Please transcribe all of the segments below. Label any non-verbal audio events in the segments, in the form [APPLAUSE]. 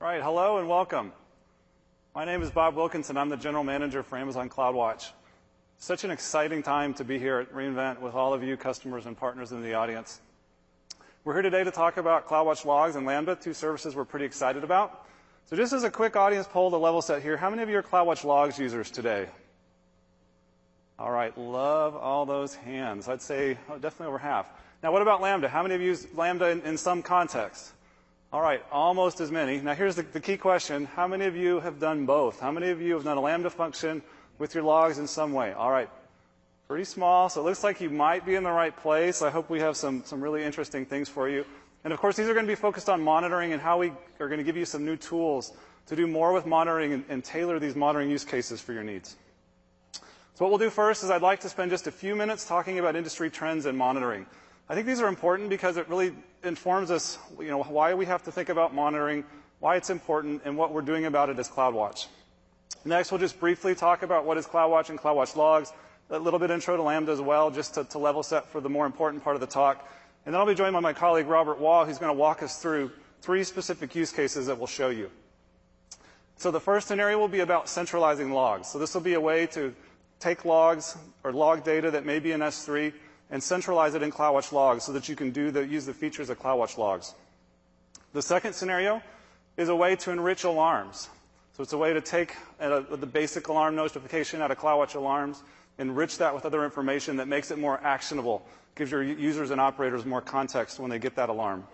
All right, hello and welcome. My name is Bob Wilkinson. I'm the general manager for Amazon CloudWatch. Such an exciting time to be here at reInvent with all of you customers and partners in the audience. We're here today to talk about CloudWatch Logs and Lambda, two services we're pretty excited about. So just as a quick audience poll to level set here, how many of you are CloudWatch Logs users today? All right, love all those hands. I'd say oh, definitely over half. Now, what about Lambda? How many of you use Lambda in, in some context? All right, almost as many. Now, here's the, the key question How many of you have done both? How many of you have done a Lambda function with your logs in some way? All right, pretty small, so it looks like you might be in the right place. I hope we have some, some really interesting things for you. And of course, these are going to be focused on monitoring and how we are going to give you some new tools to do more with monitoring and, and tailor these monitoring use cases for your needs. So what we'll do first is I'd like to spend just a few minutes talking about industry trends and monitoring. I think these are important because it really informs us, you know, why we have to think about monitoring, why it's important, and what we're doing about it as CloudWatch. Next, we'll just briefly talk about what is CloudWatch and CloudWatch Logs, a little bit intro to Lambda as well, just to, to level set for the more important part of the talk. And then I'll be joined by my colleague Robert Waugh, who's going to walk us through three specific use cases that we'll show you. So the first scenario will be about centralizing logs. So this will be a way to take logs or log data that may be in S3 and centralize it in CloudWatch Logs so that you can use the features of CloudWatch Logs. The second scenario is a way to enrich alarms. So it's a way to take the basic alarm notification out of CloudWatch Alarms, enrich that with other information that makes it more actionable, gives your users and operators more context when they get that alarm.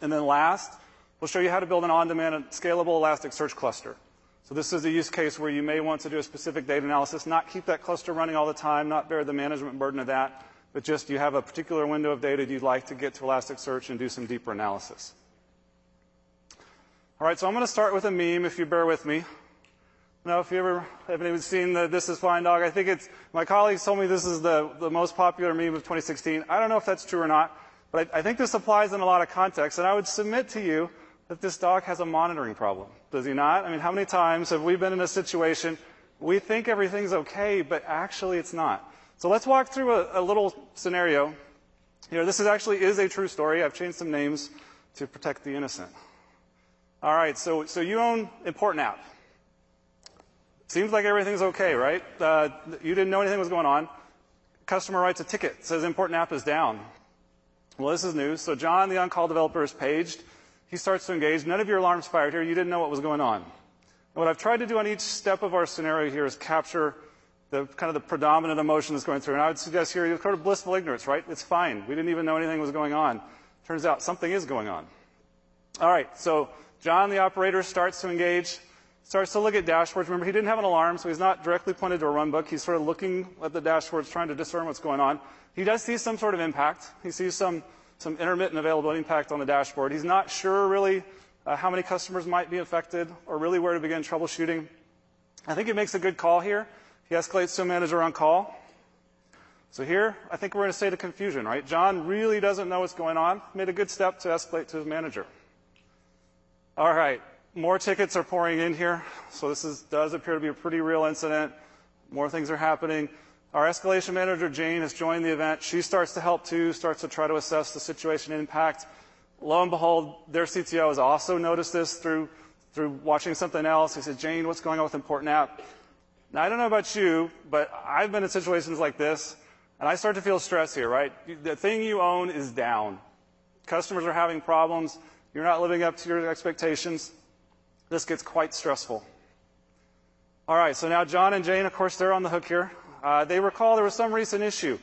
And then last, we'll show you how to build an on-demand scalable Elasticsearch cluster. So this is a use case where you may want to do a specific data analysis, not keep that cluster running all the time, not bear the management burden of that, but just you have a particular window of data you'd like to get to Elasticsearch and do some deeper analysis. All right, so I'm going to start with a meme, if you bear with me. Now, if you ever haven't even seen the This Is Fine Dog, I think it's, my colleagues told me this is the, the most popular meme of 2016. I don't know if that's true or not, but I, I think this applies in a lot of contexts, and I would submit to you that this dog has a monitoring problem. Does he not? I mean, how many times have we been in a situation we think everything's okay, but actually it's not? So let's walk through a, a little scenario. Here, this is actually is a true story. I've changed some names to protect the innocent. All right, so, so you own important app. Seems like everything's okay, right? Uh, you didn't know anything was going on. Customer writes a ticket, says important app is down. Well, this is news. So John, the on-call developer, is paged. He starts to engage. None of your alarms fired here. You didn't know what was going on. And what I've tried to do on each step of our scenario here is capture the kind of the predominant emotion that's going through. And I would suggest here, you're sort of blissful ignorance, right? It's fine. We didn't even know anything was going on. Turns out something is going on. All right, so John, the operator, starts to engage, starts to look at dashboards. Remember, he didn't have an alarm, so he's not directly pointed to a run book. He's sort of looking at the dashboards, trying to discern what's going on. He does see some sort of impact. He sees some, some intermittent availability impact on the dashboard. He's not sure really uh, how many customers might be affected or really where to begin troubleshooting. I think he makes a good call here. He escalates to a manager on call. So here, I think we're in a state of confusion, right? John really doesn't know what's going on. Made a good step to escalate to his manager. All right, more tickets are pouring in here. So this is, does appear to be a pretty real incident. More things are happening. Our escalation manager, Jane, has joined the event. She starts to help too, starts to try to assess the situation impact. Lo and behold, their CTO has also noticed this through, through watching something else. He said, Jane, what's going on with important app? Now, I don't know about you, but I've been in situations like this, and I start to feel stress here, right? The thing you own is down. Customers are having problems. You're not living up to your expectations. This gets quite stressful. All right, so now John and Jane, of course, they're on the hook here. Uh, they recall there was some recent issue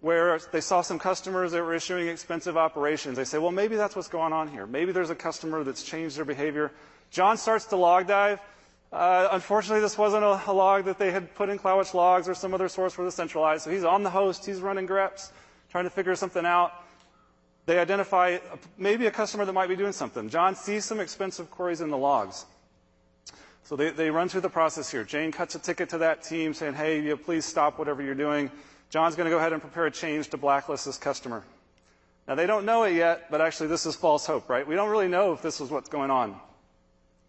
where they saw some customers that were issuing expensive operations. They say, well, maybe that's what's going on here. Maybe there's a customer that's changed their behavior. John starts to log dive. Uh, unfortunately, this wasn't a, a, log that they had put in CloudWatch logs or some other source where this centralized. So he's on the host, he's running greps, trying to figure something out. They identify a, maybe a customer that might be doing something. John sees some expensive queries in the logs. So they, they run through the process here. Jane cuts a ticket to that team saying, hey, you know, please stop whatever you're doing. John's going to go ahead and prepare a change to blacklist this customer. Now, they don't know it yet, but actually, this is false hope, right? We don't really know if this was what's going on.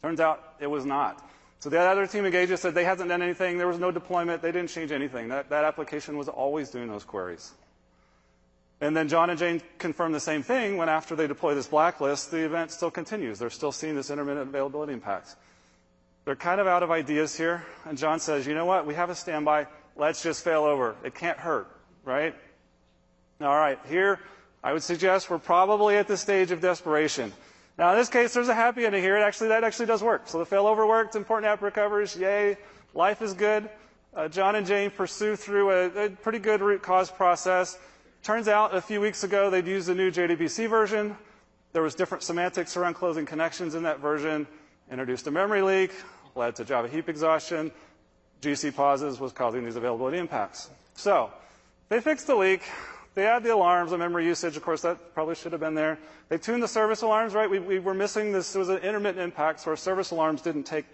Turns out it was not. So the other team engages said they hasn't done anything. There was no deployment. They didn't change anything. That, that application was always doing those queries. And then John and Jane confirm the same thing when after they deploy this blacklist, the event still continues. They're still seeing this intermittent availability impact. They're kind of out of ideas here. And John says, you know what? We have a standby. Let's just fail over. It can't hurt, right? All right. Here, I would suggest we're probably at the stage of desperation. Now, in this case, there's a happy ending here. It actually, that actually does work. So the failover worked. Important app recovers. Yay. Life is good. Uh, John and Jane pursue through a, a pretty good root cause process. Turns out a few weeks ago they'd used a new JDBC version. There was different semantics around closing connections in that version. Introduced a memory leak, led to Java heap exhaustion. GC pauses was causing these availability impacts. So they fixed the leak. They add the alarms, the memory usage. Of course, that probably should have been there. They tuned the service alarms, right? We, we were missing this. It was an intermittent impact, so our service alarms didn't take,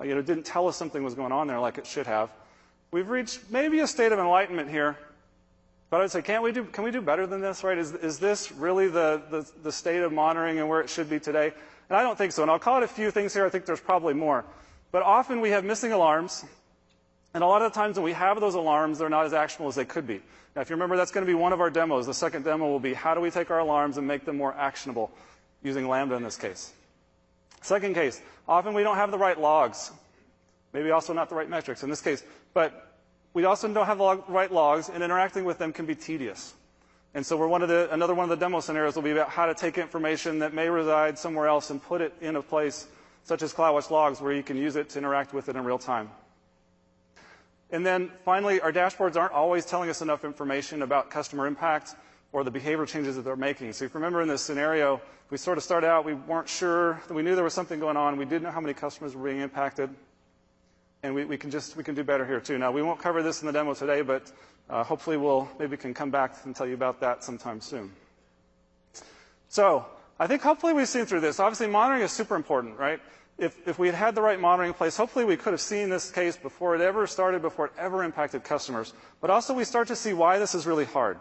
uh, you know, didn't tell us something was going on there like it should have. We've reached maybe a state of enlightenment here. But I'd say, can't we do, can we do better than this, right? Is, is this really the, the, the state of monitoring and where it should be today? And I don't think so. And I'll call it a few things here. I think there's probably more. But often we have missing alarms. And a lot of the times when we have those alarms, they're not as actionable as they could be. Now, if you remember, that's going to be one of our demos. The second demo will be how do we take our alarms and make them more actionable using Lambda in this case. Second case, often we don't have the right logs. Maybe also not the right metrics in this case. But we also don't have the right logs, and interacting with them can be tedious. And so we're one of the, another one of the demo scenarios will be about how to take information that may reside somewhere else and put it in a place such as CloudWatch logs where you can use it to interact with it in real time. And then finally, our dashboards aren't always telling us enough information about customer impact or the behavior changes that they're making. So if you remember in this scenario, we sort of started out, we weren't sure, we knew there was something going on, we didn't know how many customers were being impacted and we, can do better here too. Now we won't cover this in the demo today, but uh, hopefully we'll maybe can come back and tell you about that sometime soon. So I think hopefully we've seen through this. Obviously monitoring is super important, right? If, we had had the right monitoring in place, hopefully we could have seen this case before it ever started, before it ever impacted customers. But also we start to see why this is really hard.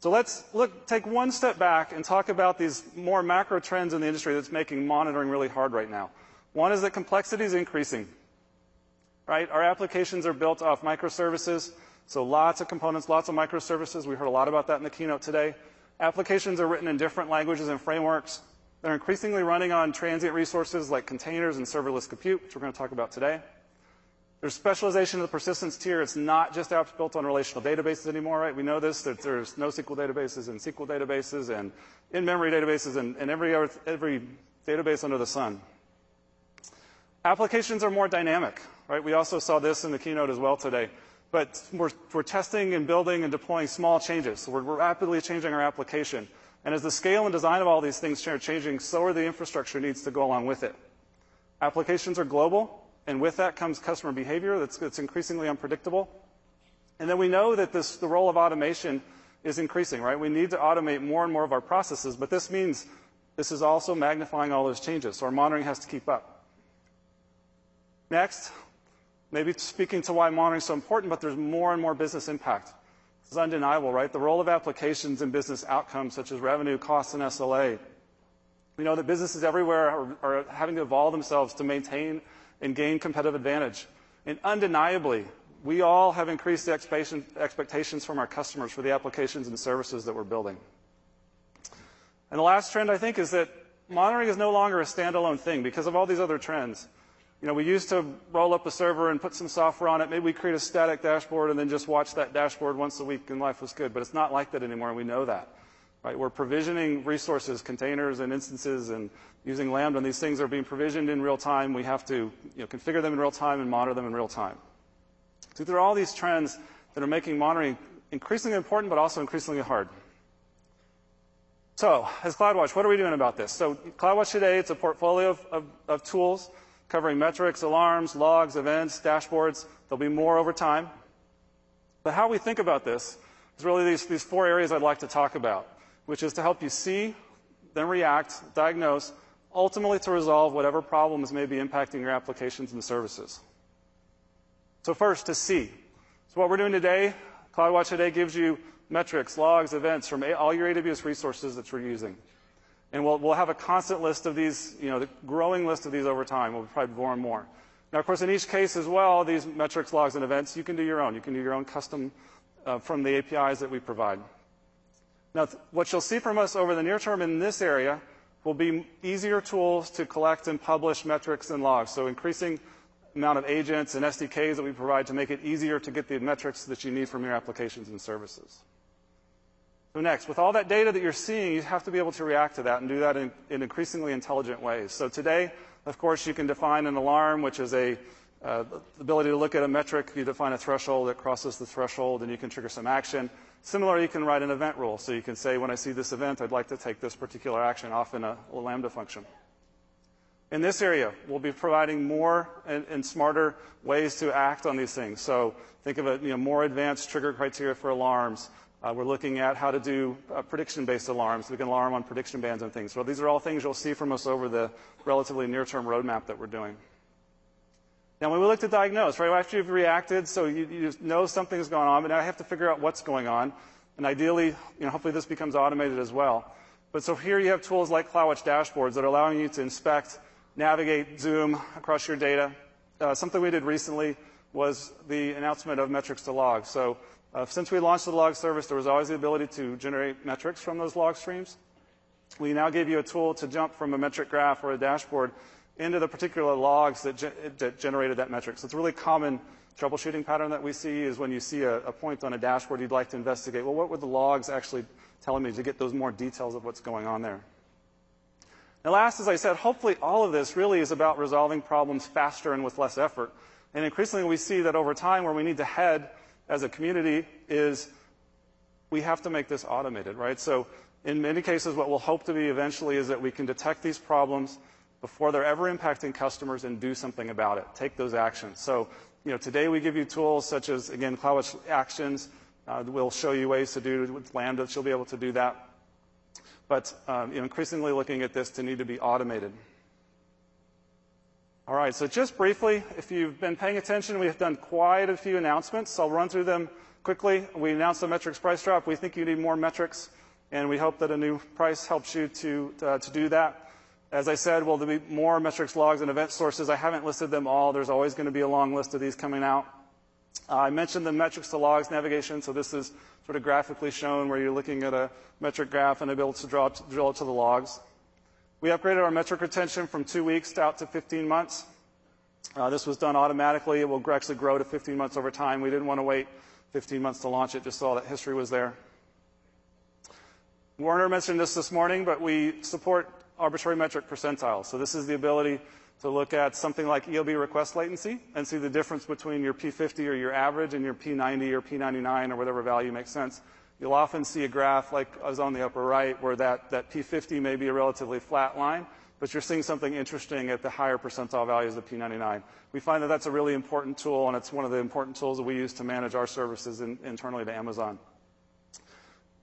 So let's look, take one step back and talk about these more macro trends in the industry that's making monitoring really hard right now. One is that complexity is increasing right? Our applications are built off microservices, so lots of components, lots of microservices. We heard a lot about that in the keynote today. Applications are written in different languages and frameworks. They're increasingly running on transient resources like containers and serverless compute, which we're going to talk about today. There's specialization of the persistence tier. It's not just apps built on relational databases anymore, right? We know this, that there's NoSQL databases and SQL databases and in-memory databases and, and every, every database under the sun. Applications are more dynamic, right? We also saw this in the keynote as well today. But we're, we're testing and building and deploying small changes. So we're, we're rapidly changing our application. And as the scale and design of all these things are changing, so are the infrastructure needs to go along with it. Applications are global, and with that comes customer behavior that's, increasingly unpredictable. And then we know that the role of automation is increasing, right? We need to automate more and more of our processes, but this means this is also magnifying all those changes. So our monitoring has to keep up. Next, maybe speaking to why monitoring is so important, but there's more and more business impact. Is undeniable, right? The role of applications in business outcomes such as revenue, costs, and SLA. We know that businesses everywhere are, are having to evolve themselves to maintain and gain competitive advantage. And undeniably, we all have increased expectations from our customers for the applications and services that we're building. And the last trend, I think, is that monitoring is no longer a standalone thing because of all these other trends. You know, we used to roll up a server and put some software on it. Maybe we create a static dashboard and then just watch that dashboard once a week and life was good. But it's not like that anymore, and we know that. Right? We're provisioning resources, containers and instances, and using Lambda, and these things are being provisioned in real time. We have to you know, configure them in real time and monitor them in real time. So there are all these trends that are making monitoring increasingly important, but also increasingly hard. So, as CloudWatch, what are we doing about this? So, CloudWatch today, it's a portfolio of, of, of tools covering metrics, alarms, logs, events, dashboards. There'll be more over time. But how we think about this is really these, four areas I'd like to talk about, which is to help you see, then react, diagnose, ultimately to resolve whatever problems may be impacting your applications and services. So first, to see. So what we're doing today, CloudWatch today gives you metrics, logs, events from all your AWS resources that you're using. And we'll, we'll have a constant list of these, you know, the growing list of these over time. We'll provide more and more. Now, of course, in each case as well, these metrics, logs, and events, you can do your own. You can do your own custom uh, from the APIs that we provide. Now, what you'll see from us over the near term in this area will be easier tools to collect and publish metrics and logs. So increasing amount of agents and SDKs that we provide to make it easier to get the metrics that you need from your applications and services. So next, with all that data that you're seeing, you have to be able to react to that and do that in, in increasingly intelligent ways. So today, of course, you can define an alarm, which is a uh, the ability to look at a metric. You define a threshold that crosses the threshold, and you can trigger some action. Similarly, you can write an event rule. So you can say, when I see this event, I'd like to take this particular action off in a, Lambda function. In this area, we'll be providing more and, smarter ways to act on these things. So think of it, more advanced trigger criteria for alarms, we're looking at how to do uh, prediction-based alarms. We can alarm on prediction bands and things. So these are all things you'll see from us over the relatively near-term roadmap that we're doing. Now, when we look to diagnose, right, after you've reacted, so you, know something's going on, but now I have to figure out what's going on. And ideally, you know, hopefully this becomes automated as well. But so here you have tools like CloudWatch dashboards that are allowing you to inspect, navigate, zoom across your data. Uh, something we did recently was the announcement of metrics to logs. Uh, since we launched the log service, there was always the ability to generate metrics from those log streams. We now give you a tool to jump from a metric graph or a dashboard into the particular logs that, ge- that generated that metric. So it's a really common troubleshooting pattern that we see is when you see a, point on a dashboard, you'd like to investigate, well, what were the logs actually telling me to get those more details of what's going on there? Last, as I said, hopefully all of this really is about resolving problems faster and with less effort. And increasingly we see that over time where we need to head as a community is we have to make this automated, right? So in many cases, what we'll hope to be eventually is that we can detect these problems before they're ever impacting customers and do something about it, take those actions. So, you know, today we give you tools such as, again, CloudWatch Actions. Uh, we'll show you ways to do with Lambda. you'll be able to do that. But um, increasingly looking at this to need to be automated. All right, so just briefly, if you've been paying attention, we have done quite a few announcements. I'll run through them quickly. We announced the metrics price drop. We think you need more metrics, and we hope that a new price helps you to, uh, to do that. As I said, will there be more metrics logs and event sources? I haven't listed them all. There's always going to be a long list of these coming out. Uh, I mentioned the metrics to logs navigation, so this is sort of graphically shown where you're looking at a metric graph and able to draw, drill it to the logs. We upgraded our metric retention from two weeks out to 15 months. Uh, this was done automatically. It will actually grow to 15 months over time. We didn't want to wait 15 months to launch it, just saw that history was there. Werner mentioned this this morning, but we support arbitrary metric percentiles. So this is the ability to look at something like ELB request latency and see the difference between your P50 or your average and your P90 or P99 or whatever value makes sense. You'll often see a graph like is on the upper right where that, that P50 may be a relatively flat line, but you're seeing something interesting at the higher percentile values of P99. We find that that's a really important tool, and it's one of the important tools that we use to manage our services in, internally to Amazon.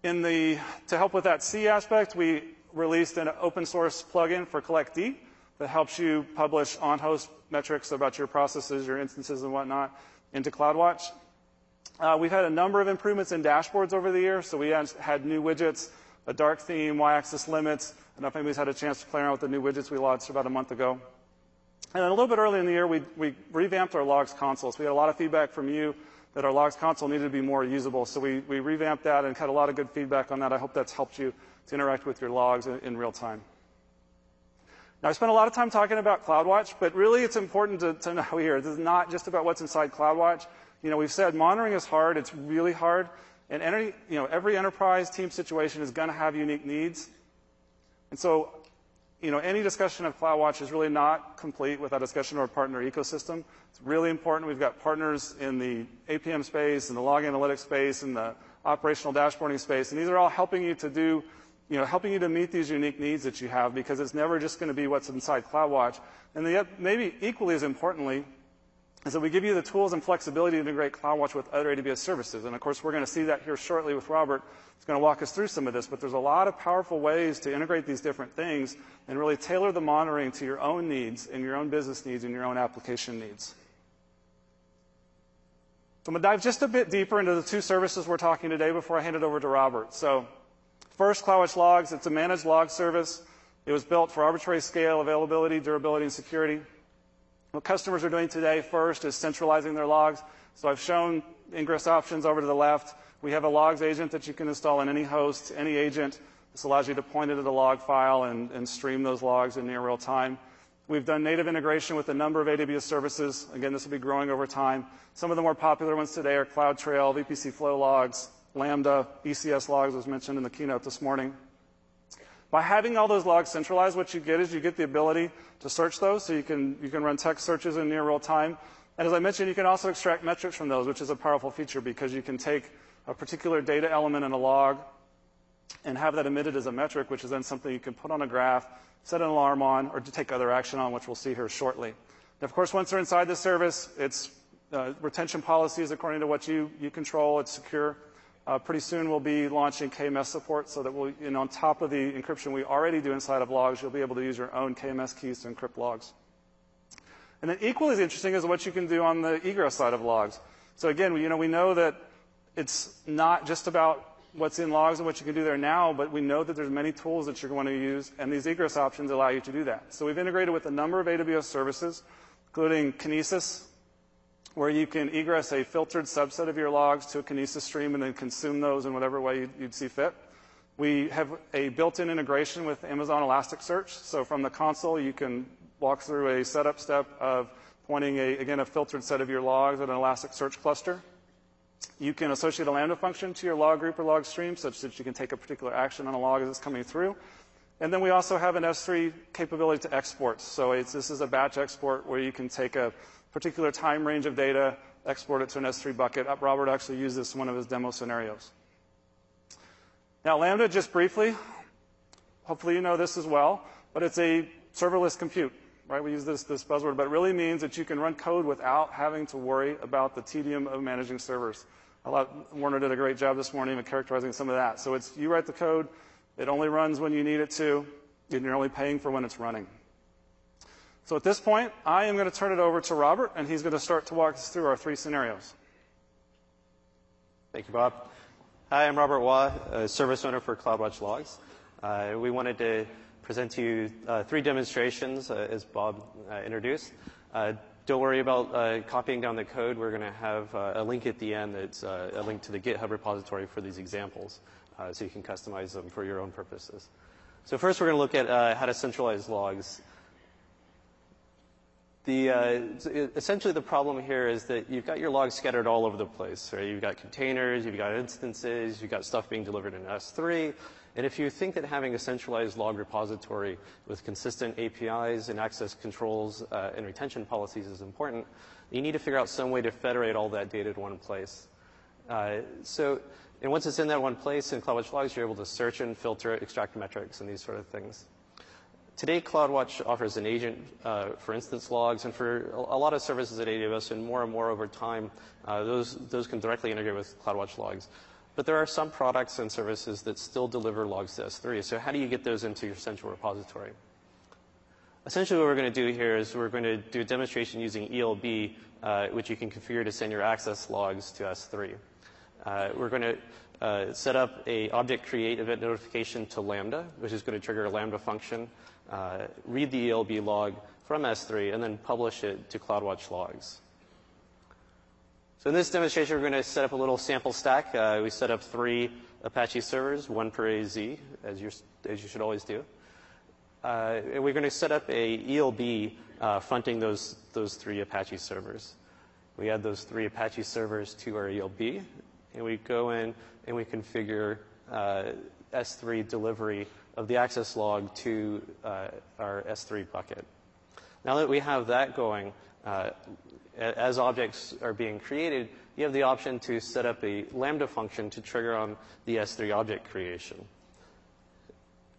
In the, to help with that C aspect, we released an open source plugin for CollectD that helps you publish on-host metrics about your processes, your instances, and whatnot into CloudWatch. Uh, we've had a number of improvements in dashboards over the years. So we had new widgets, a dark theme, y-axis limits. I don't know if anybody's had a chance to play around with the new widgets we launched about a month ago. And then a little bit earlier in the year, we, revamped our logs console. So we had a lot of feedback from you that our logs console needed to be more usable. So we, revamped that and had a lot of good feedback on that. I hope that's helped you to interact with your logs in, real time. Now, I spent a lot of time talking about CloudWatch, but really it's important to [LAUGHS] know here, this is not just about what's inside CloudWatch. You know, we've said monitoring is hard. It's really hard. And any, you know, every enterprise team situation is going to have unique needs. And so, you know, any discussion of CloudWatch is really not complete without discussion of our partner ecosystem. It's really important. We've got partners in the APM space, in the log analytics space, in the operational dashboarding space, and these are all helping you to do, you know, helping you to meet these unique needs that you have because it's never just going to be what's inside CloudWatch. And yet, maybe equally as importantly, we give you the tools and flexibility to integrate CloudWatch with other AWS services. And of course, we're going to see that here shortly with Robert. He's going to walk us through some of this, but there's a lot of powerful ways to integrate these different things and really tailor the monitoring to your own needs and your own business needs and your own application needs. I'm going to dive just a bit deeper into the two services we're talking today before I hand it over to Robert. So first, CloudWatch Logs. It's a managed log service. It was built for arbitrary scale, availability, durability, and security. What customers are doing today first is centralizing their logs. So I've shown ingress options over to the left. We have a logs agent that you can install in any host, any agent. This allows you to point it at a log file and, stream those logs in near real time. We've done native integration with a number of AWS services. Again, this will be growing over time. Some of the more popular ones today are CloudTrail, VPC Flow Logs, Lambda, ECS Logs was mentioned in the keynote this morning. By having all those logs centralized, what you get is you get the ability to search those, so you can, you can run text searches in near real time. And as I mentioned, you can also extract metrics from those, which is a powerful feature because you can take a particular data element in a log and have that emitted as a metric, which is then something you can put on a graph set an alarm on, or to take other action on, which we'll see here shortly. And of course, once they're inside the service, it's uh, retention policies according to what you, you control. It's secure. Uh, pretty soon we'll be launching KMS support so that we'll, on top of the encryption we already do inside of logs, you'll be able to use your own KMS keys to encrypt logs. And then equally as interesting is what you can do on the egress side of logs. So again, you know, we know that it's not just about what's in logs and what you can do there now, but we know that there's many tools that you're going to use, and these egress options allow you to do that. So we've integrated with a number of AWS services, including Kinesis, where you can egress a filtered subset of your logs to a Kinesis stream and then consume those in whatever way you'd see fit. We have a built-in integration with Amazon Elasticsearch. So from the console, you can walk through a setup step of pointing, a, again, a filtered set of your logs at an Elasticsearch cluster. You can associate a Lambda function to your log group or log stream such that you can take a particular action on a log as it's coming through. And then we also have an S3 capability to export. So this is a batch export where you can take a particular time range of data, export it to an S3 bucket. Uh, Robert actually used this in one of his demo scenarios. Now, Lambda, just briefly, hopefully you know this as well, but it's a serverless compute, right? We use this, this buzzword, but it really means that you can run code without having to worry about the tedium of managing servers. Werner did a great job this morning of characterizing some of that. So it's you write the code, it only runs when you need it to, and you're only paying for when it's running. So at this point, I am going to turn it over to Robert, and he's going to start to walk us through our three scenarios. Thank you, Bob. Hi, I'm Robert Waugh, a service owner for CloudWatch Logs. Uh, we wanted to present to you uh, three demonstrations, uh, as Bob uh, introduced. Uh, don't worry about uh, copying down the code. We're going to have a link at the end that's a link to the GitHub repository for these examples, so you can customize them for your own purposes. So first, we're going to look at how to centralize logs. Uh, essentially, the problem here is that you've got your logs scattered all over the place. Right? You've got containers, you've got instances, you've got stuff being delivered in S3. And if you think that having a centralized log repository with consistent APIs and access controls uh, and retention policies is important, you need to figure out some way to federate all that data to one place. Uh, so, and once it's in that one place in CloudWatch Logs, you're able to search and filter, extract metrics, and these sort of things. Today, CloudWatch offers an agent uh, for instance logs, and for a lot of services at AWS, and more and more over time, uh, those, those can directly integrate with CloudWatch logs. But there are some products and services that still deliver logs to S3. So how do you get those into your central repository? Essentially, what we're going to do here is we're going to do a demonstration using ELB, uh, which you can configure to send your access logs to S3. Uh, we're going to set up a object create event notification to Lambda, which is going to trigger a Lambda function uh, read the ELB log from S3, and then publish it to CloudWatch logs. So in this demonstration, we're going to set up a little sample stack. Uh, we set up three Apache servers, one per AZ, as, you as you should always do. Uh, and we're going to set up a ELB uh, fronting those, those three Apache servers. We add those three Apache servers to our ELB, and we go in and we configure uh, S3 delivery of the access log to uh, our S3 bucket. Now that we have that going, uh, as objects are being created, you have the option to set up a Lambda function to trigger on the S3 object creation.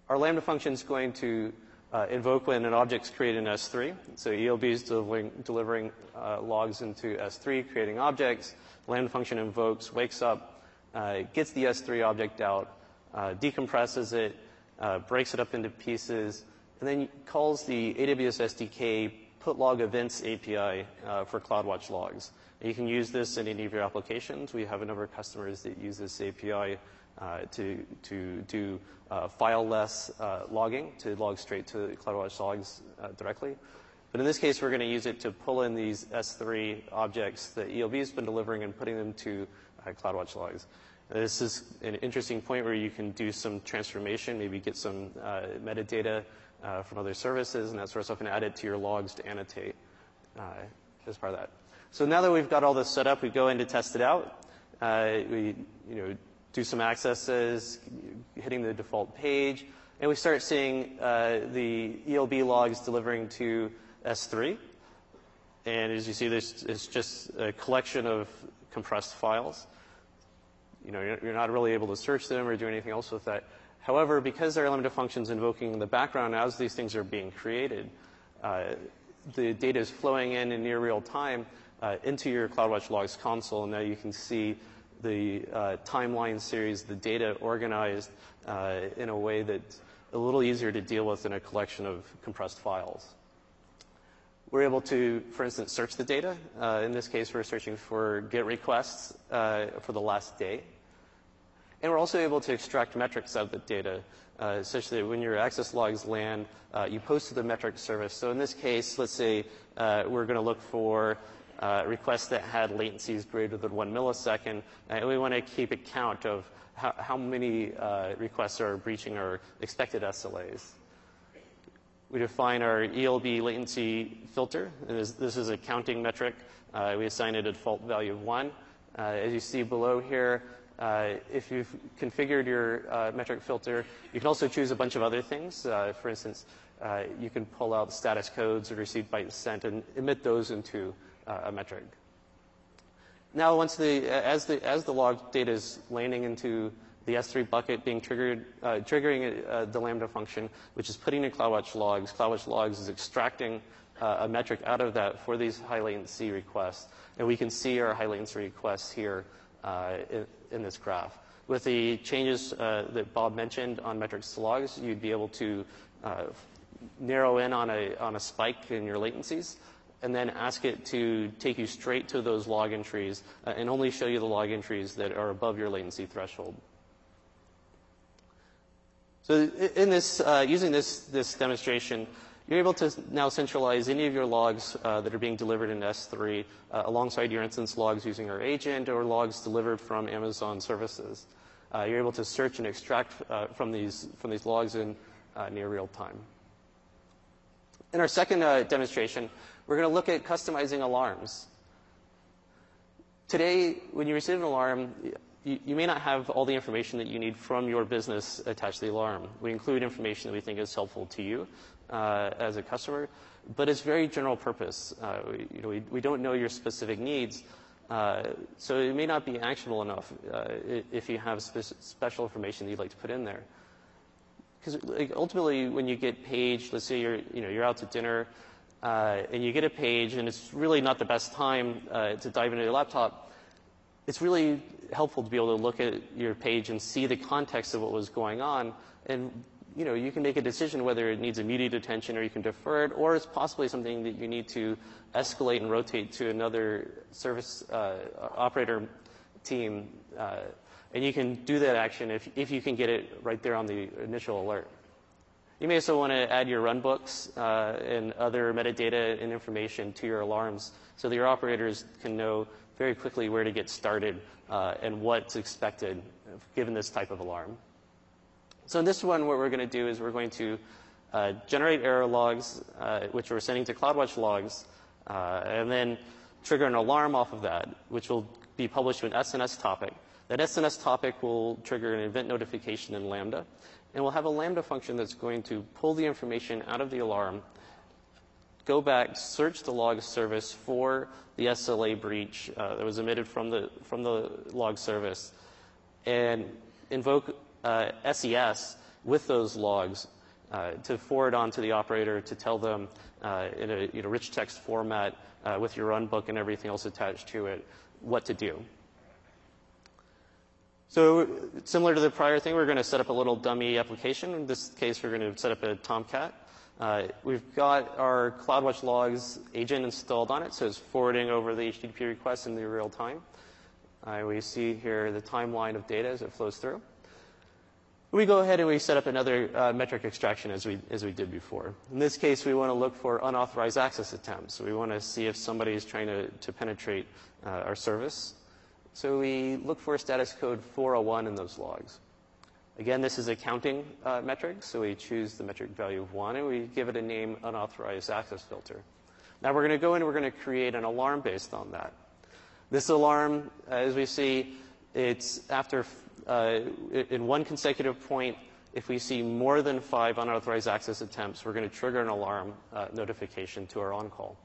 Our Lambda function is going to uh, invoke when an object's created in S3. So ELB is delivering, delivering uh, logs into S3, creating objects. Lambda function invokes, wakes up, uh, gets the S3 object out, uh, decompresses it, uh, breaks it up into pieces, and then calls the AWS SDK put log events API uh, for CloudWatch logs. And you can use this in any of your applications. We have a number of customers that use this API uh, to, to do uh, file-less uh, logging, to log straight to CloudWatch logs uh, directly. But in this case, we're going to use it to pull in these S3 objects that ELB has been delivering and putting them to CloudWatch logs. This is an interesting point where you can do some transformation, maybe get some uh, metadata uh, from other services and that sort of stuff, and add it to your logs to annotate uh, as part of that. So now that we've got all this set up, we go in to test it out. Uh, we, you know, do some accesses, hitting the default page, and we start seeing uh, the ELB logs delivering to S3. And as you see, this is just a collection of compressed files. You know, you're, you're not really able to search them or do anything else with that. However, because there are lambda functions invoking in the background as these things are being created, uh, the data is flowing in in near real time uh, into your CloudWatch Logs console. And now you can see the uh, timeline series, the data organized uh, in a way that's a little easier to deal with in a collection of compressed files. We're able to, for instance, search the data. Uh, in this case, we're searching for GET requests uh, for the last day. And we're also able to extract metrics out of the data, uh, such that when your access logs land, uh, you post to the metric service. So in this case, let's say uh, we're going to look for uh, requests that had latencies greater than one millisecond, and we want to keep a count of how, how many uh, requests are breaching our expected SLAs. We define our ELB latency filter. This, this is a counting metric. Uh, we assign it a default value of one. Uh, as you see below here, uh, if you've configured your uh, metric filter, you can also choose a bunch of other things. Uh, for instance, uh, you can pull out status codes or received bytes sent and emit those into uh, a metric. Now, once the as the as the log data is landing into the S3 bucket being triggered, uh, triggering the Lambda function, which is putting in CloudWatch logs. CloudWatch logs is extracting a metric out of that for these high latency requests. And we can see our high latency requests here in, in, this graph. With the changes uh, that Bob mentioned on metrics logs, you'd be able to uh, narrow in on a, on a spike in your latencies and then ask it to take you straight to those log entries and only show you the log entries that are above your latency threshold. So in this, uh, using this, this demonstration, you're able to now centralize any of your logs uh, that are being delivered in S3 uh, alongside your instance logs using our agent or logs delivered from Amazon services. Uh, you're able to search and extract uh, from, these, from these logs in uh, near real time. In our second demonstration, we're going to look at customizing alarms. Today, when you receive an alarm, you, you, may not have all the information that you need from your business attached to the alarm. We include information that we think is helpful to you uh, as a customer, but it's very general purpose. Uh, we, you know, we, we, don't know your specific needs, uh, so it may not be actionable enough uh, if you have spe- special information that you'd like to put in there. Because like, ultimately, when you get paged, let's say you're, you know, you're out to dinner, uh, and you get a page, and it's really not the best time uh, to dive into your laptop, it's really helpful to be able to look at your page and see the context of what was going on. And you know, you can make a decision whether it needs immediate attention or you can defer it, or it's possibly something that you need to escalate and rotate to another service uh, operator team. Uh, and you can do that action if, if you can get it right there on the initial alert. You may also want to add your runbooks uh, and other metadata and information to your alarms so that your operators can know very quickly where to get started uh, and what's expected given this type of alarm. So in this one, what we're going to do is we're going to uh, generate error logs, uh, which we're sending to CloudWatch logs, uh, and then trigger an alarm off of that, which will be published to an SNS topic. That SNS topic will trigger an event notification in Lambda, and we'll have a Lambda function that's going to pull the information out of the alarm go back, search the log service for the SLA breach uh, that was emitted from the, from the log service, and invoke SES with those logs uh, to forward on to the operator to tell them uh, in a rich text format uh, with your runbook and everything else attached to it what to do. So similar to the prior thing, we're going to set up a little dummy application. In this case, we're going to set up a Tomcat. Uh, we've got our CloudWatch logs agent installed on it, so it's forwarding over the HTTP requests in the real time. Uh, we see here the timeline of data as it flows through. We go ahead and we set up another uh, metric extraction as we, as we did before. In this case, we want to look for unauthorized access attempts. We want to see if somebody is trying to, to penetrate uh, our service. So we look for status code 401 in those logs. Again, this is a counting uh, metric, so we choose the metric value of 1 and we give it a name unauthorized access filter. Now we're going to go in and we're going to create an alarm based on that. This alarm, as we see, it's after in one consecutive point, if we see more than five unauthorized access attempts, we're going to trigger an alarm uh, notification to our on-call.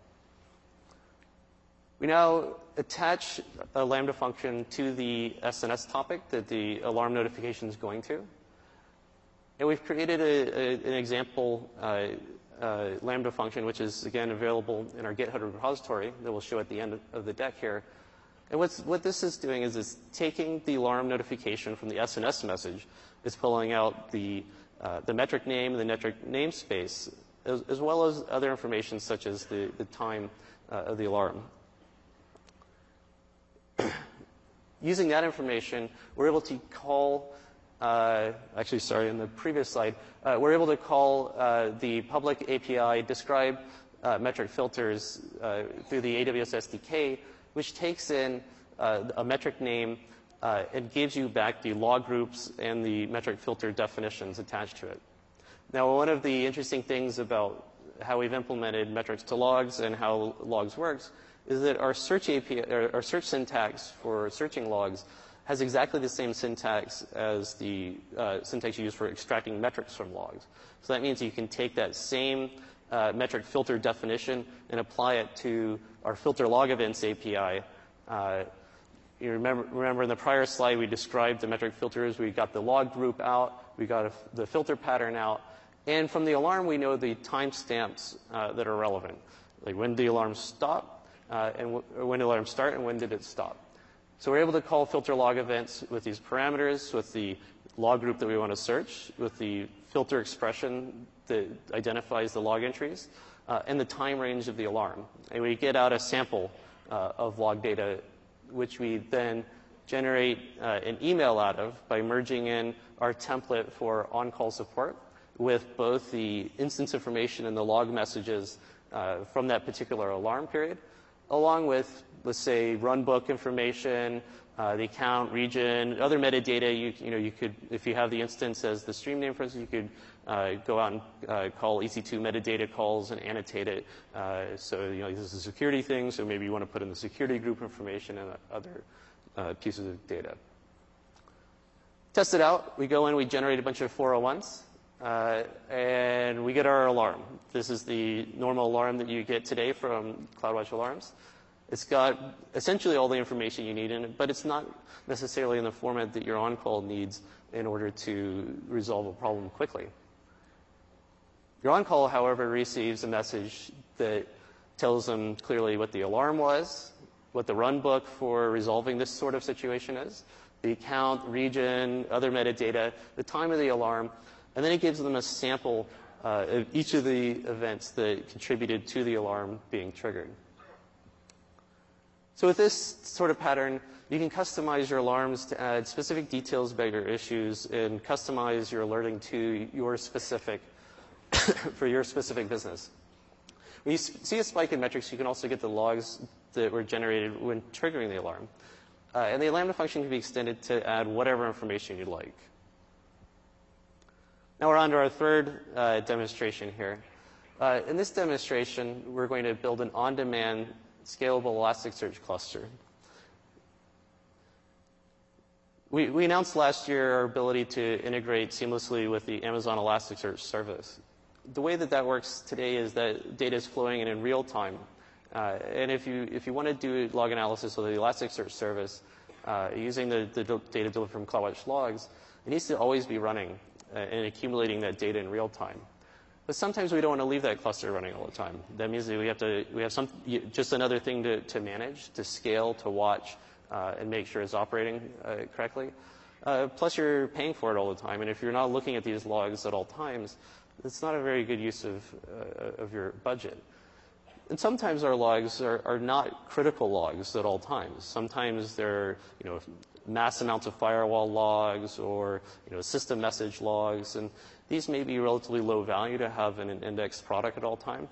We now attach a Lambda function to the SNS topic that the alarm notification is going to. And we've created a, a, an example uh, uh, Lambda function, which is, again, available in our GitHub repository that we'll show at the end of the deck here. And what this is doing is it's taking the alarm notification from the SNS message, it's pulling out the, uh, the metric name, the metric namespace, as, as, well as other information such as the, the time uh, of the alarm. [CLEARS THROAT] Using that information, we're able to call, uh, actually, sorry, in the previous slide, uh, we're able to call uh, the public API describe uh, metric filters through the AWS SDK which takes in uh, a metric name uh, and gives you back the log groups and the metric filter definitions attached to it. Now, one of the interesting things about how we've implemented metrics to logs and how logs works is that our search API, our search syntax for searching logs has exactly the same syntax as the uh, syntax you use for extracting metrics from logs. So that means you can take that same uh, metric filter definition and apply it to our filter log events API. Uh, you remember, remember in the prior slide we described the metric filters. We got the log group out, we got a, the filter pattern out, and from the alarm we know the timestamps uh, that are relevant, like when did the alarm stop, uh, and w- when did the alarm start, and when did it stop. So we're able to call filter log events with these parameters, with the log group that we want to search, with the filter expression that identifies the log entries, uh, and the time range of the alarm. And we get out a sample uh, of log data, which we then generate uh, an email out of by merging in our template for on-call support with both the instance information and the log messages uh, from that particular alarm period, along with, let's say, runbook information, uh, the account, region, other metadata. You, you know, you could, if you have the instance as the stream name, for instance, you could uh, go out and uh, call EC2 metadata calls and annotate it. Uh, so, you know, this is a security thing, so maybe you want to put in the security group information and other uh, pieces of data. Test it out. We go in, we generate a bunch of 401s, uh, and we get our alarm. This is the normal alarm that you get today from CloudWatch Alarms. It's got essentially all the information you need in it, but it's not necessarily in the format that your on-call needs in order to resolve a problem quickly. Your on-call, however, receives a message that tells them clearly what the alarm was, what the run book for resolving this sort of situation is, the account, region, other metadata, the time of the alarm, and then it gives them a sample uh, of each of the events that contributed to the alarm being triggered. So with this sort of pattern, you can customize your alarms to add specific details about your issues and customize your alerting to your specific [COUGHS] for your specific business. When you see a spike in metrics, you can also get the logs that were generated when triggering the alarm. Uh, and the Lambda function can be extended to add whatever information you'd like. Now we're on to our third uh, demonstration here. Uh, in this demonstration, we're going to build an on-demand scalable Elasticsearch cluster. We, we announced last year our ability to integrate seamlessly with the Amazon Elasticsearch service the way that that works today is that data is flowing in in real time. Uh, and if you, if you want to do log analysis with the Elasticsearch service uh, using the, the data delivered from CloudWatch logs, it needs to always be running uh, and accumulating that data in real time. But sometimes we don't want to leave that cluster running all the time. That means that we have to we have some just another thing to, to manage, to scale, to watch, uh, and make sure it's operating uh, correctly. Uh, plus, you're paying for it all the time, and if you're not looking at these logs at all times, it's not a very good use of, uh, of your budget. And sometimes our logs are, are not critical logs at all times. Sometimes they're, you know, mass amounts of firewall logs or you know, system message logs. And these may be relatively low value to have in an indexed product at all time.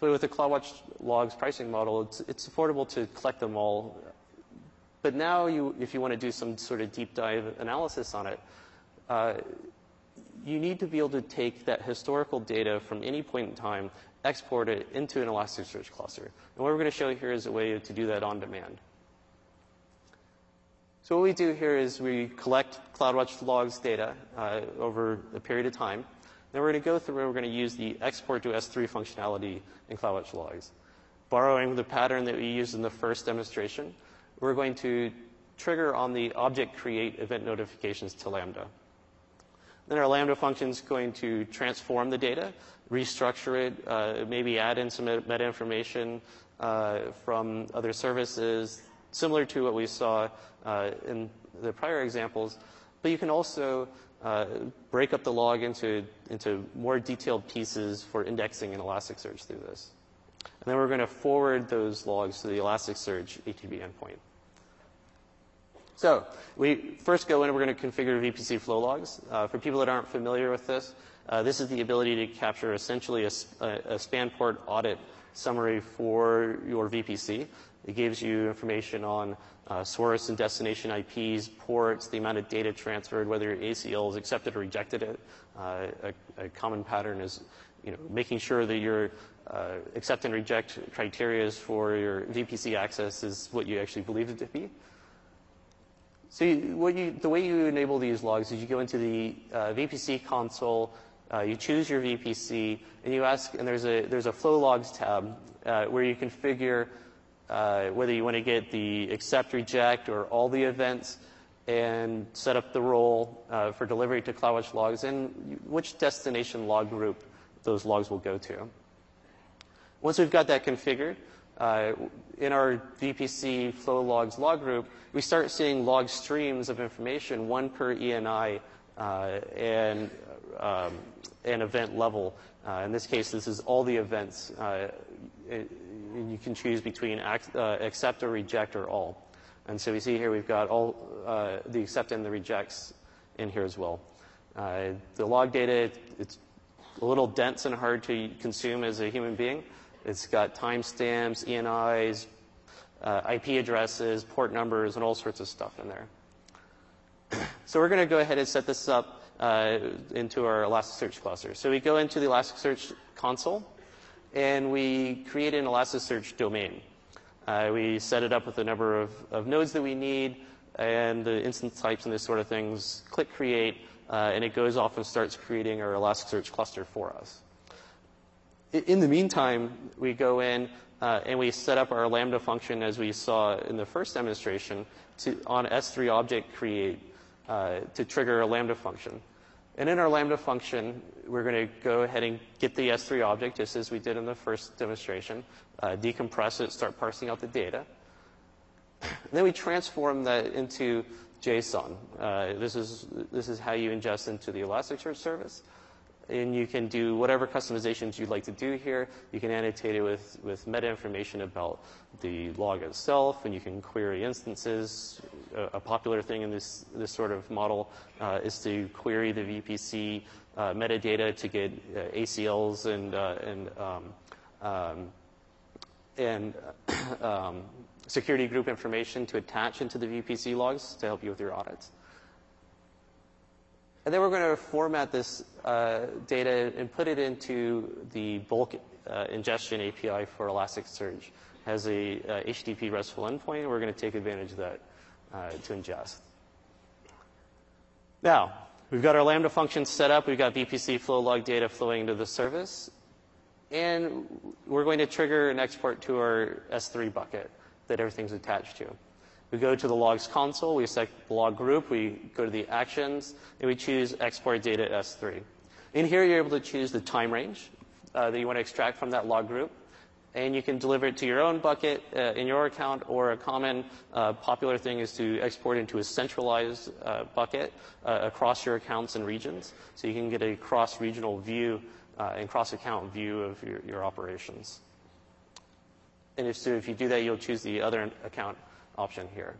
But with the CloudWatch logs pricing model, it's, it's affordable to collect them all. But now, you, if you want to do some sort of deep dive analysis on it, uh, you need to be able to take that historical data from any point in time, export it into an Elasticsearch cluster. And what we're going to show here is a way to do that on demand. So what we do here is we collect CloudWatch logs data uh, over a period of time. Then we're going to go through and we're going to use the export to S3 functionality in CloudWatch logs. Borrowing the pattern that we used in the first demonstration, we're going to trigger on the object create event notifications to Lambda. Then our Lambda function is going to transform the data, restructure it, uh, maybe add in some meta information uh, from other services, similar to what we saw uh, in the prior examples. But you can also uh, break up the log into, into more detailed pieces for indexing in Elasticsearch through this. And then we're going to forward those logs to the Elasticsearch HTTP endpoint. So we first go in and we're going to configure VPC flow logs. Uh, for people that aren't familiar with this, uh, this is the ability to capture essentially a, a, a, span port audit summary for your VPC. It gives you information on uh, source and destination IPs, ports, the amount of data transferred, whether your ACL is accepted or rejected it. Uh, a, common pattern is you know, making sure that your uh, accept and reject criteria for your VPC access is what you actually believe it to be. So the way you enable these logs is you go into the VPC console, you choose your VPC, and you ask, and there's a, there's a flow logs tab where you configure uh, whether you want to get the accept, reject, or all the events, and set up the role uh, for delivery to CloudWatch logs, and which destination log group those logs will go to. Once we've got that configured, uh, in our VPC flow logs log group, we start seeing log streams of information, one per ENI uh, and um, event level. Uh, in this case, this is all the events. It, you can choose between uh, accept or reject or all. And so we see here we've got all uh, the accept and the rejects in here as well. the log data, it's a little dense and hard to consume as a human being. It's got timestamps, ENIs, uh, IP addresses, port numbers, and all sorts of stuff in there. [CLEARS THROAT] so we're going to go ahead and set this up uh, into our Elasticsearch cluster. So we go into the Elasticsearch console, and we create an Elasticsearch domain. Uh, we set it up with the number of, of, nodes that we need, and the instance types and this sort of things. Click create, uh, and it goes off and starts creating our Elasticsearch cluster for us in the meantime, we go in uh, and we set up our Lambda function as we saw in the first demonstration to, on S3 object create uh, to trigger a Lambda function. And in our Lambda function, we're going to go ahead and get the S3 object just as we did in the first demonstration, uh, decompress it, start parsing out the data. And then we transform that into JSON. Uh, this, is, this is how you ingest into the Elasticsearch service and you can do whatever customizations you'd like to do here. You can annotate it with, with meta information about the log itself, and you can query instances. A, a popular thing in this, this sort of model uh, is to query the VPC uh, metadata to get uh, ACLs and, uh, and, um, um, and [COUGHS] um, security group information to attach into the VPC logs to help you with your audits. And then we're going to format this uh, data and put it into the bulk uh, ingestion API for Elasticsearch. It has a uh, HTTP RESTful endpoint, and we're going to take advantage of that uh, to ingest. Now, we've got our Lambda function set up. We've got VPC flow log data flowing into the service. And we're going to trigger an export to our S3 bucket that everything's attached to. We go to the logs console, we select the log group, we go to the actions, and we choose export data S3. In here, you're able to choose the time range uh, that you want to extract from that log group. And you can deliver it to your own bucket uh, in your account, or a common uh, popular thing is to export into a centralized uh, bucket uh, across your accounts and regions. So you can get a cross-regional view uh, and cross-account view of your, your operations. And if, so if you do that, you'll choose the other account option here.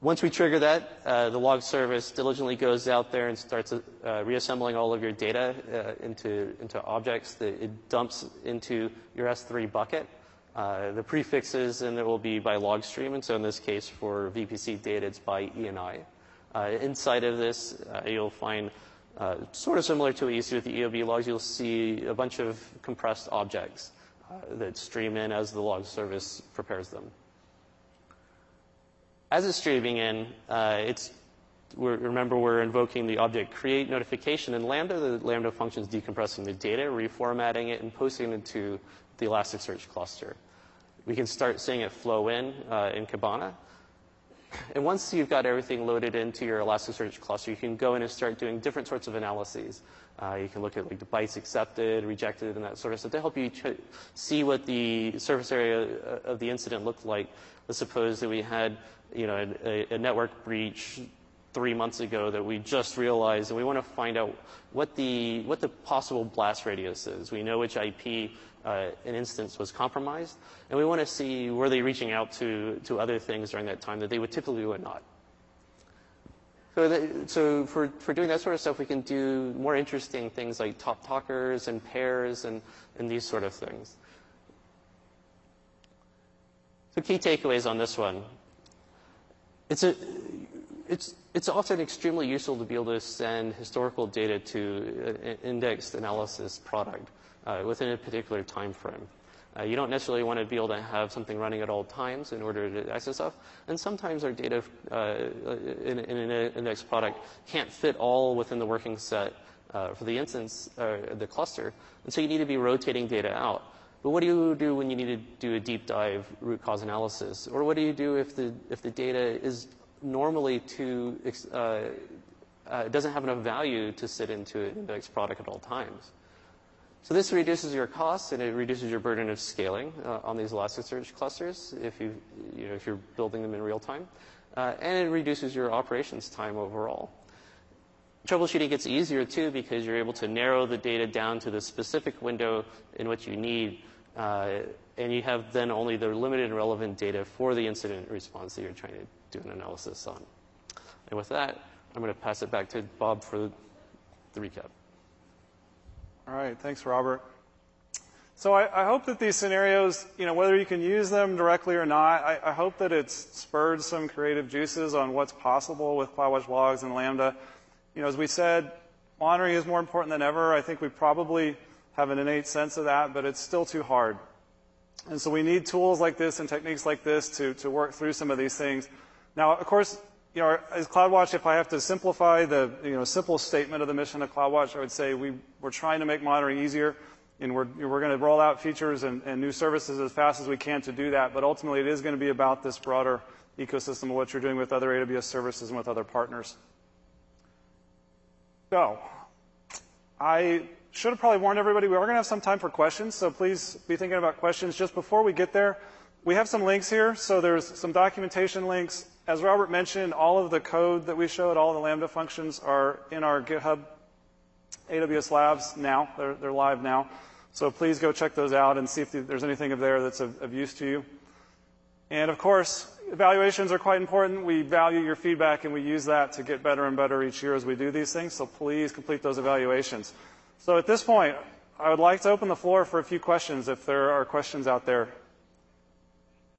Once we trigger that, uh, the log service diligently goes out there and starts uh, reassembling all of your data uh, into, into objects that it dumps into your S3 bucket. The prefixes, and it will be by log stream, and so in this case for VPC data, it's by ENI. Inside of this, you'll find sort of similar to what you see with the ELB logs, you'll see a bunch of compressed objects that stream in as the log service prepares them as it's streaming in, uh, it's we're, remember we're invoking the object create notification in Lambda. The Lambda function is decompressing the data, reformatting it, and posting it to the Elasticsearch cluster. We can start seeing it flow in uh, in Kibana. And once you've got everything loaded into your Elasticsearch cluster, you can go in and start doing different sorts of analyses. Uh, you can look at like the bytes accepted, rejected, and that sort of stuff to help you ch- see what the surface area uh, of the incident looked like. Let's suppose that we had you know, a, a network breach three months ago that we just realized, and we want to find out what the, what the possible blast radius is. We know which IP uh, an instance was compromised, and we want to see were they reaching out to, to other things during that time that they would typically would not. So, so for, for doing that sort of stuff, we can do more interesting things like top talkers and pairs and, and these sort of things. So key takeaways on this one. It's, a, it's, it's often extremely useful to be able to send historical data to an indexed analysis product uh, within a particular time frame. Uh, you don't necessarily want to be able to have something running at all times in order to access stuff. And sometimes our data uh, in, in, an index product can't fit all within the working set uh, for the instance, uh, the cluster. And so you need to be rotating data out. But what do you do when you need to do a deep dive root cause analysis? Or what do you do if the, if the data is normally too, uh, uh, doesn't have enough value to sit into an index product at all times? So this reduces your costs and it reduces your burden of scaling uh, on these Elasticsearch clusters if, you, you know, if you're building them in real time. Uh, and it reduces your operations time overall. Troubleshooting gets easier too because you're able to narrow the data down to the specific window in which you need uh, and you have then only the limited and relevant data for the incident response that you're trying to do an analysis on. And with that, I'm going to pass it back to Bob for the recap. All right, thanks, Robert. So I, I, hope that these scenarios, you know, whether you can use them directly or not, I, I hope that it's spurred some creative juices on what's possible with CloudWatch logs and Lambda. You know, as we said, monitoring is more important than ever. I think we probably have an innate sense of that, but it's still too hard. And so we need tools like this and techniques like this to, to work through some of these things. Now, of course, you know, as CloudWatch, if I have to simplify the you know, simple statement of the mission of CloudWatch, I would say we, we're trying to make monitoring easier, and we're, we're going to roll out features and, and new services as fast as we can to do that. But ultimately, it is going to be about this broader ecosystem of what you're doing with other AWS services and with other partners. So, I should have probably warned everybody we are going to have some time for questions, so please be thinking about questions. Just before we get there, we have some links here. So there's some documentation links. As Robert mentioned, all of the code that we showed, all the Lambda functions are in our GitHub AWS Labs now. They're, they're live now. So please go check those out and see if there's anything of there that's of, of use to you. And of course, evaluations are quite important. We value your feedback and we use that to get better and better each year as we do these things. So please complete those evaluations. So at this point, I would like to open the floor for a few questions if there are questions out there